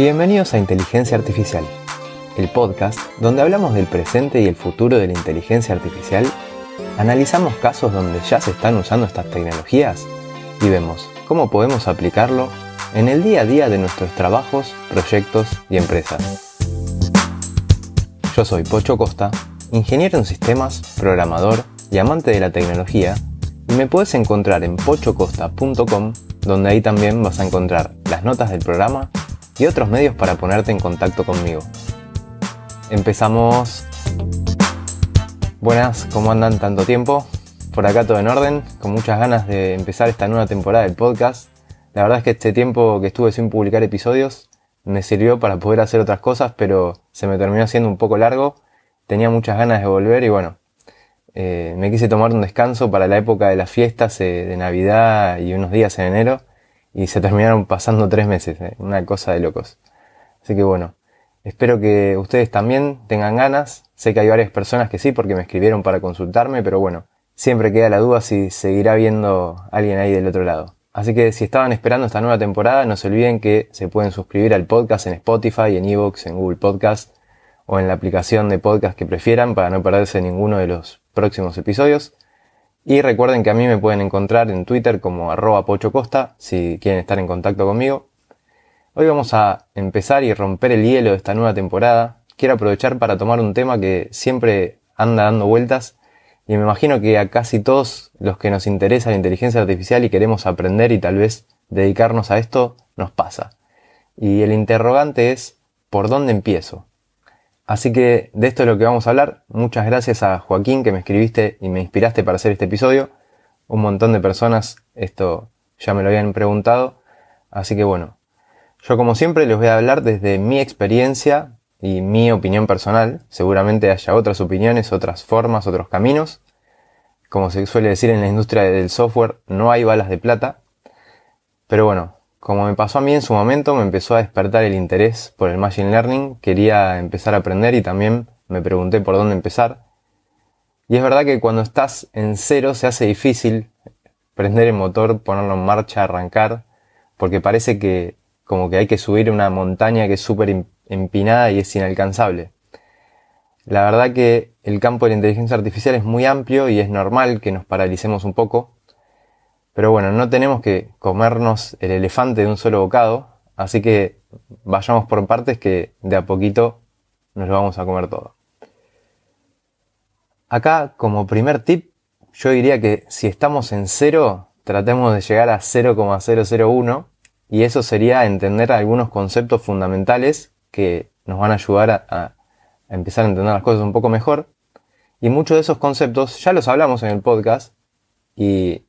Bienvenidos a Inteligencia Artificial, el podcast donde hablamos del presente y el futuro de la inteligencia artificial, analizamos casos donde ya se están usando estas tecnologías y vemos cómo podemos aplicarlo en el día a día de nuestros trabajos, proyectos y empresas. Yo soy Pocho Costa, ingeniero en sistemas, programador y amante de la tecnología, y me puedes encontrar en pochocosta.com, donde ahí también vas a encontrar las notas del programa y otros medios para ponerte en contacto conmigo. Empezamos. Buenas, ¿cómo andan tanto tiempo? Por acá todo en orden, con muchas ganas de empezar esta nueva temporada del podcast. La verdad es que este tiempo que estuve sin publicar episodios me sirvió para poder hacer otras cosas, pero se me terminó haciendo un poco largo. Tenía muchas ganas de volver y bueno, eh, me quise tomar un descanso para la época de las fiestas eh, de Navidad y unos días en enero y se terminaron pasando tres meses, eh, una cosa de locos. Así que bueno, espero que ustedes también tengan ganas. Sé que hay varias personas que sí porque me escribieron para consultarme, pero bueno, siempre queda la duda si seguirá viendo alguien ahí del otro lado. Así que si estaban esperando esta nueva temporada, no se olviden que se pueden suscribir al podcast en Spotify, en Evox, en Google Podcast o en la aplicación de podcast que prefieran para no perderse ninguno de los próximos episodios. Y recuerden que a mí me pueden encontrar en Twitter como arroba pochocosta si quieren estar en contacto conmigo. Hoy vamos a empezar y romper el hielo de esta nueva temporada. Quiero aprovechar para tomar un tema que siempre anda dando vueltas y me imagino que a casi todos los que nos interesa la inteligencia artificial y queremos aprender y tal vez dedicarnos a esto, nos pasa. Y el interrogante es, ¿por dónde empiezo? Así que de esto es lo que vamos a hablar. Muchas gracias a Joaquín que me escribiste y me inspiraste para hacer este episodio. Un montón de personas esto ya me lo habían preguntado. Así que bueno, yo como siempre les voy a hablar desde mi experiencia y mi opinión personal. Seguramente haya otras opiniones, otras formas, otros caminos. Como se suele decir en la industria del software, no hay balas de plata. Pero bueno, como me pasó a mí en su momento, me empezó a despertar el interés por el Machine Learning. Quería empezar a aprender y también me pregunté por dónde empezar. Y es verdad que cuando estás en cero se hace difícil prender el motor, ponerlo en marcha, arrancar, porque parece que como que hay que subir una montaña que es súper empinada y es inalcanzable. La verdad que el campo de la inteligencia artificial es muy amplio y es normal que nos paralicemos un poco. Pero bueno, no tenemos que comernos el elefante de un solo bocado, así que vayamos por partes que de a poquito nos lo vamos a comer todo. Acá, como primer tip, yo diría que si estamos en cero, tratemos de llegar a 0,001 y eso sería entender algunos conceptos fundamentales que nos van a ayudar a, empezar a entender las cosas un poco mejor. Y muchos de esos conceptos ya los hablamos en el podcast y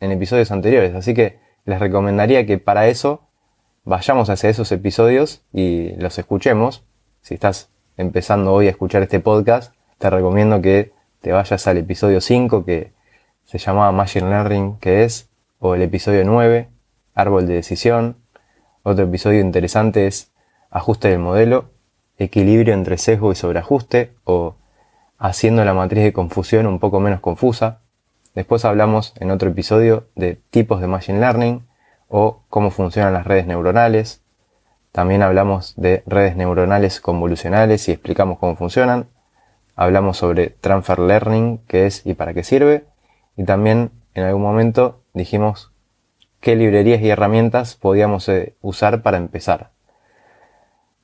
en episodios anteriores. Así que les recomendaría que para eso vayamos hacia esos episodios y los escuchemos. Si estás empezando hoy a escuchar este podcast, te recomiendo que te vayas al episodio 5 que se llamaba Machine Learning, que es, o el episodio 9, Árbol de Decisión. Otro episodio interesante es ajuste del modelo, equilibrio entre sesgo y sobreajuste o haciendo la matriz de confusión un poco menos confusa. Después hablamos en otro episodio de tipos de Machine Learning o cómo funcionan las redes neuronales. También hablamos de redes neuronales convolucionales y explicamos cómo funcionan. Hablamos sobre Transfer Learning, qué es y para qué sirve. Y también en algún momento dijimos qué librerías y herramientas podíamos eh, usar para empezar.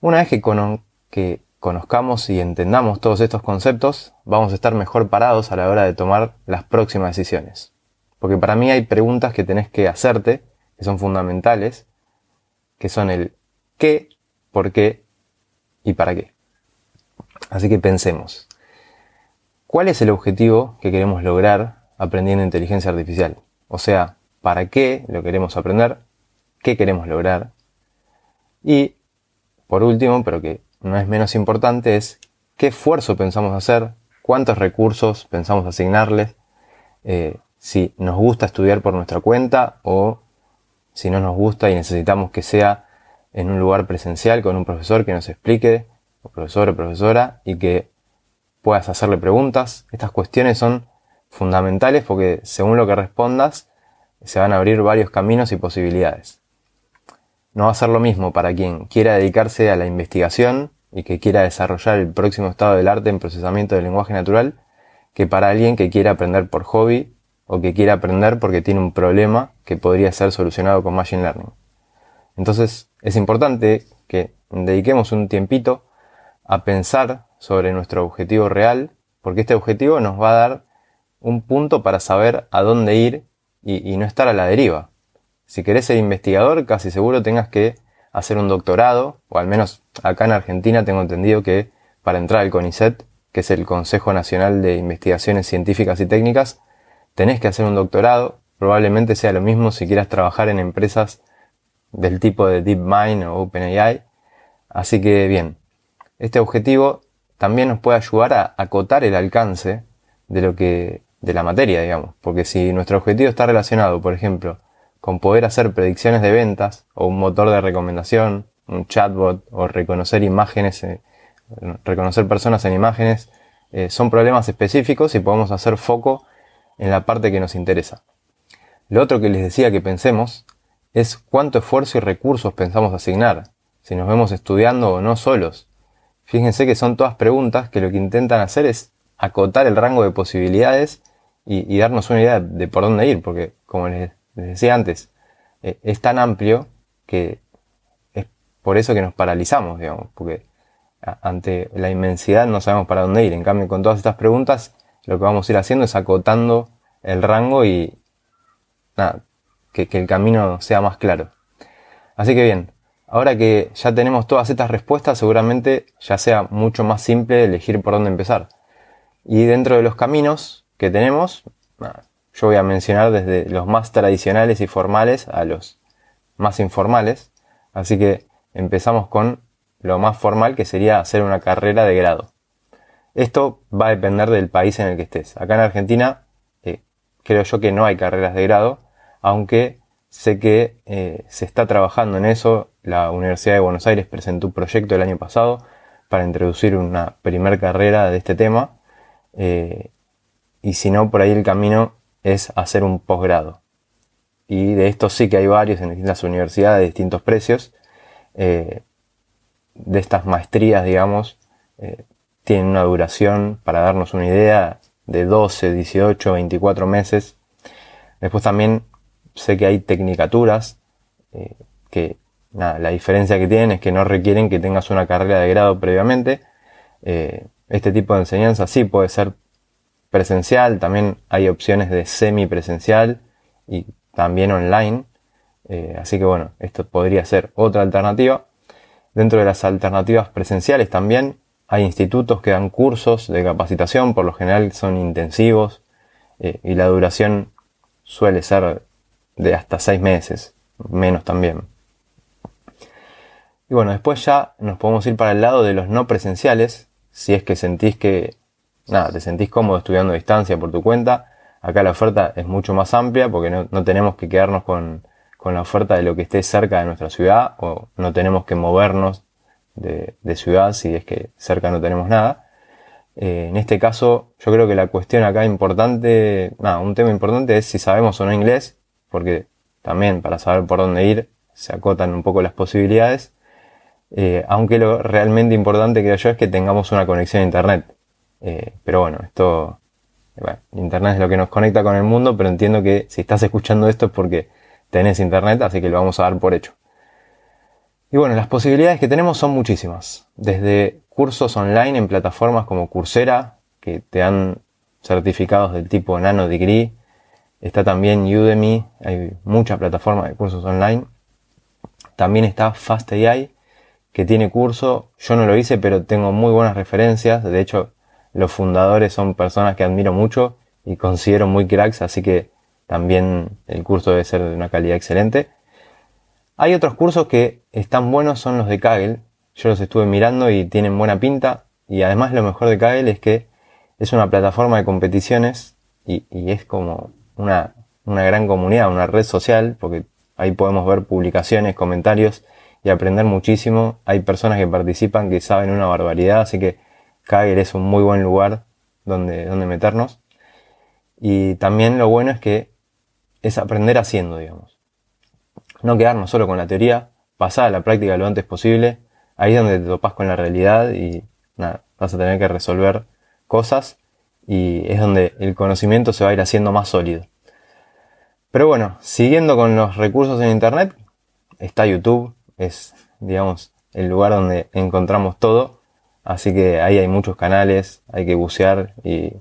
Una vez que, conozcamos y entendamos todos estos conceptos, vamos a estar mejor parados a la hora de tomar las próximas decisiones. Porque para mí hay preguntas que tenés que hacerte, que son fundamentales, que son el qué, por qué y para qué. Así que pensemos. ¿Cuál es el objetivo que queremos lograr aprendiendo inteligencia artificial? O sea, ¿para qué lo queremos aprender? ¿Qué queremos lograr? Y por último, pero que no es menos importante, es qué esfuerzo pensamos hacer, cuántos recursos pensamos asignarles, eh, si nos gusta estudiar por nuestra cuenta o si no nos gusta y necesitamos que sea en un lugar presencial con un profesor que nos explique, o profesor o profesora, y que puedas hacerle preguntas. Estas cuestiones son fundamentales porque según lo que respondas, se van a abrir varios caminos y posibilidades. no va a ser lo mismo para quien quiera dedicarse a la investigación y que quiera desarrollar el próximo estado del arte en procesamiento del lenguaje natural que para alguien que quiera aprender por hobby o que quiera aprender porque tiene un problema que podría ser solucionado con Machine Learning. Entonces es importante que dediquemos un tiempito a pensar sobre nuestro objetivo real, porque este objetivo nos va a dar un punto para saber a dónde ir y, no estar a la deriva. Si querés ser investigador, casi seguro tengas que hacer un doctorado, o al menos acá en Argentina tengo entendido que para entrar al CONICET, que es el Consejo Nacional de Investigaciones Científicas y Técnicas, tenés que hacer un doctorado, probablemente sea lo mismo si quieras trabajar en empresas del tipo de DeepMind o OpenAI. Así que bien, este objetivo también nos puede ayudar a acotar el alcance de lo que, de la materia, digamos. Porque si nuestro objetivo está relacionado, por ejemplo, con poder hacer predicciones de ventas o un motor de recomendación, un chatbot o reconocer imágenes, eh, reconocer personas en imágenes, eh, son problemas específicos y podemos hacer foco en la parte que nos interesa. Lo otro que les decía que pensemos es cuánto esfuerzo y recursos pensamos asignar, si nos vemos estudiando o no solos. Fíjense que son todas preguntas que lo que intentan hacer es acotar el rango de posibilidades y, darnos una idea de por dónde ir, porque como les, decía antes, eh, es tan amplio que es por eso que nos paralizamos, digamos, porque ante la inmensidad no sabemos para dónde ir. En cambio, con todas estas preguntas, lo que vamos a ir haciendo es acotando el rango y nada, que, el camino sea más claro. Así que bien, ahora que ya tenemos todas estas respuestas, seguramente ya sea mucho más simple elegir por dónde empezar. Y dentro de los caminos que tenemos, yo voy a mencionar desde los más tradicionales y formales a los más informales. Así que empezamos con lo más formal que sería hacer una carrera de grado. Esto va a depender del país en el que estés. Acá en Argentina eh, creo yo que no hay carreras de grado, aunque sé que eh, se está trabajando en eso. La Universidad de Buenos Aires presentó un proyecto el año pasado para introducir una primer carrera de este tema. Eh, y si no, por ahí el camino es hacer un posgrado. Y de esto sí que hay varios en distintas universidades de distintos precios. Eh, de estas maestrías, digamos, tienen una duración, para darnos una idea, de 12, 18, 24 meses. Después también sé que hay tecnicaturas eh, que la diferencia que tienen es que no requieren que tengas una carrera de grado previamente. Eh, este tipo de enseñanza sí puede ser presencial, también hay opciones de semipresencial y también online. Eh, así que bueno, esto podría ser otra alternativa. Dentro de las alternativas presenciales también hay institutos que dan cursos de capacitación, por lo general son intensivos y la duración suele ser de hasta seis meses, menos también. Y bueno, después ya nos podemos ir para el lado de los no presenciales, si es que sentís que, nada, te sentís cómodo estudiando a distancia por tu cuenta. Acá la oferta es mucho más amplia porque no, tenemos que quedarnos con, la oferta de lo que esté cerca de nuestra ciudad o no tenemos que movernos de, ciudad si es que cerca no tenemos nada. Eh, en este caso, yo creo que la cuestión acá importante, nada, un tema importante es si sabemos o no inglés porque también para saber por dónde ir se acotan un poco las posibilidades. Eh, aunque lo realmente importante creo yo es que tengamos una conexión a Internet. Eh, pero bueno, esto, Internet es lo que nos conecta con el mundo, pero entiendo que si estás escuchando esto es porque tenés Internet, así que lo vamos a dar por hecho. Y bueno, las posibilidades que tenemos son muchísimas. Desde cursos online en plataformas como Coursera, que te dan certificados del tipo Nano Degree, Está también Udemy, hay muchas plataformas de cursos online. También está FastAI, que tiene curso. Yo no lo hice, pero tengo muy buenas referencias. De hecho, los fundadores son personas que admiro mucho y considero muy cracks, así que también el curso debe ser de una calidad excelente. Hay otros cursos que están buenos, son los de Kaggle. Yo los estuve mirando y tienen buena pinta. Y además lo mejor de Kaggle es que es una plataforma de competiciones y, y es como una, una gran comunidad, una red social, porque ahí podemos ver publicaciones, comentarios y aprender muchísimo. Hay personas que participan que saben una barbaridad, así que Kaggle es un muy buen lugar donde, donde meternos. Y también lo bueno es que es aprender haciendo, digamos. No quedarnos solo con la teoría, pasá a la práctica lo antes posible. Ahí es donde te topas con la realidad y vas a tener que resolver cosas y es donde el conocimiento se va a ir haciendo más sólido. Pero bueno, siguiendo con los recursos en Internet, está YouTube, es, digamos, el lugar donde encontramos todo. Así que ahí hay muchos canales, hay que bucear y,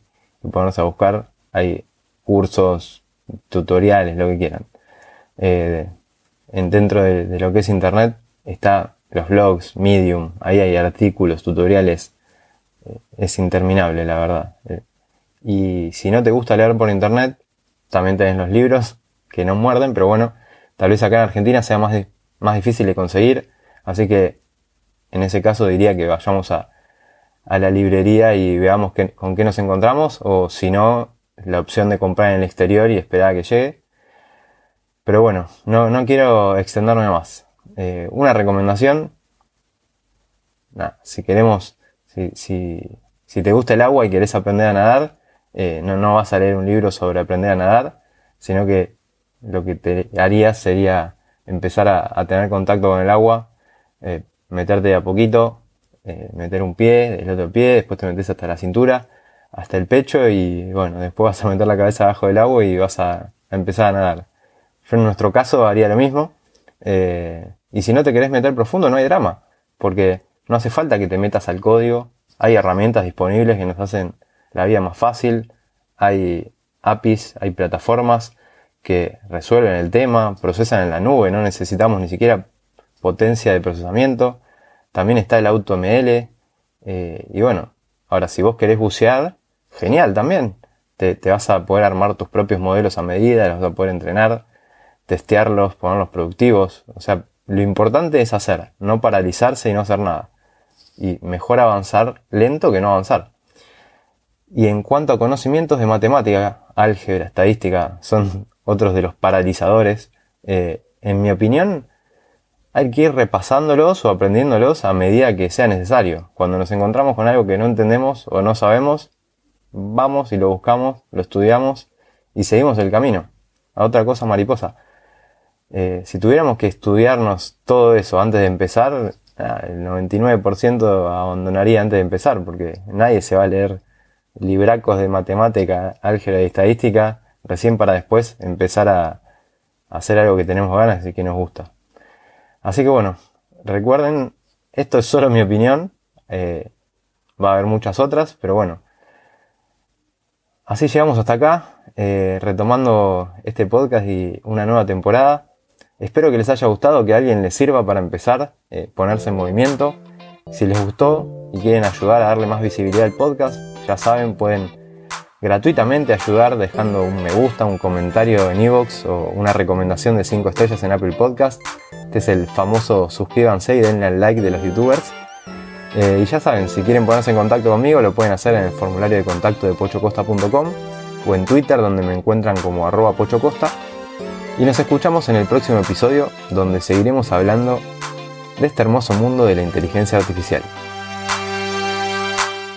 ponerse a buscar. Hay cursos, tutoriales, lo que quieran. Eh, en, dentro de, lo que es Internet está los blogs, Medium, ahí hay artículos, tutoriales. Eh, es interminable, la verdad. Eh, y si no te gusta leer por Internet, también tenés los libros que no muerden, pero bueno, tal vez acá en Argentina sea más, más difícil de conseguir. Así que en ese caso diría que vayamos a, a la librería y veamos con qué nos encontramos, o si no, la opción de comprar en el exterior y esperar a que llegue. Pero bueno, no, no quiero extenderme más. Eh, una recomendación, si queremos, si, si, si, te gusta el agua y querés aprender a nadar, eh, no, no vas a leer un libro sobre aprender a nadar, sino que lo que te harías sería empezar a, tener contacto con el agua, eh, meterte de a poquito, eh, meter un pie, el otro pie, después te metes hasta la cintura, hasta el pecho y bueno, después vas a meter la cabeza abajo del agua y vas a, empezar a nadar. Yo en nuestro caso haría lo mismo. Eh, y si no te querés meter profundo, no hay drama, porque no hace falta que te metas al código. Hay herramientas disponibles que nos hacen la vida más fácil. Hay APIs, hay plataformas que resuelven el tema, procesan en la nube, no necesitamos ni siquiera potencia de procesamiento. También está el AutoML. Eh, y bueno, ahora si vos querés bucear, genial también. Te, vas a poder armar tus propios modelos a medida, los vas a poder entrenar, testearlos, ponerlos productivos. O sea, lo importante es hacer, no paralizarse y no hacer nada. Y mejor avanzar lento que no avanzar. Y en cuanto a conocimientos de matemática, álgebra, estadística, son otros de los paralizadores. Eh, en mi opinión, hay que ir repasándolos o aprendiéndolos a medida que sea necesario. Cuando nos encontramos con algo que no entendemos o no sabemos, vamos y lo buscamos, lo estudiamos y seguimos el camino. A otra cosa mariposa. Eh, si tuviéramos que estudiarnos todo eso antes de empezar, ah, el 99% abandonaría antes de empezar, porque nadie se va a leer libracos de matemática, álgebra y estadística recién para después empezar a, hacer algo que tenemos ganas y que nos gusta. Así que bueno, recuerden, esto es solo mi opinión, eh, va a haber muchas otras, pero bueno. Así llegamos hasta acá, eh, retomando este podcast y una nueva temporada. Espero que les haya gustado, que a alguien les sirva para empezar, eh, ponerse en movimiento. Si les gustó y quieren ayudar a darle más visibilidad al podcast, ya saben, pueden gratuitamente ayudar dejando un me gusta, un comentario en iVoox o una recomendación de 5 estrellas en Apple Podcast. Este es el famoso suscríbanse y denle al like de los youtubers. Eh, y ya saben, si quieren ponerse en contacto conmigo lo pueden hacer en el formulario de contacto de pochocosta.com o en Twitter donde me encuentran como arroba pochocosta. Y nos escuchamos en el próximo episodio donde seguiremos hablando de este hermoso mundo de la inteligencia artificial.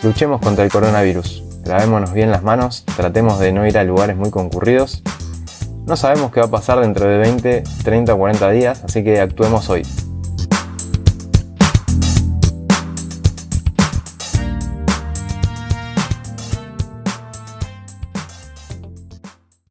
Luchemos contra el coronavirus lavémonos bien las manos, tratemos de no ir a lugares muy concurridos. No sabemos qué va a pasar dentro de 20, 30 o 40 días, así que actuemos hoy.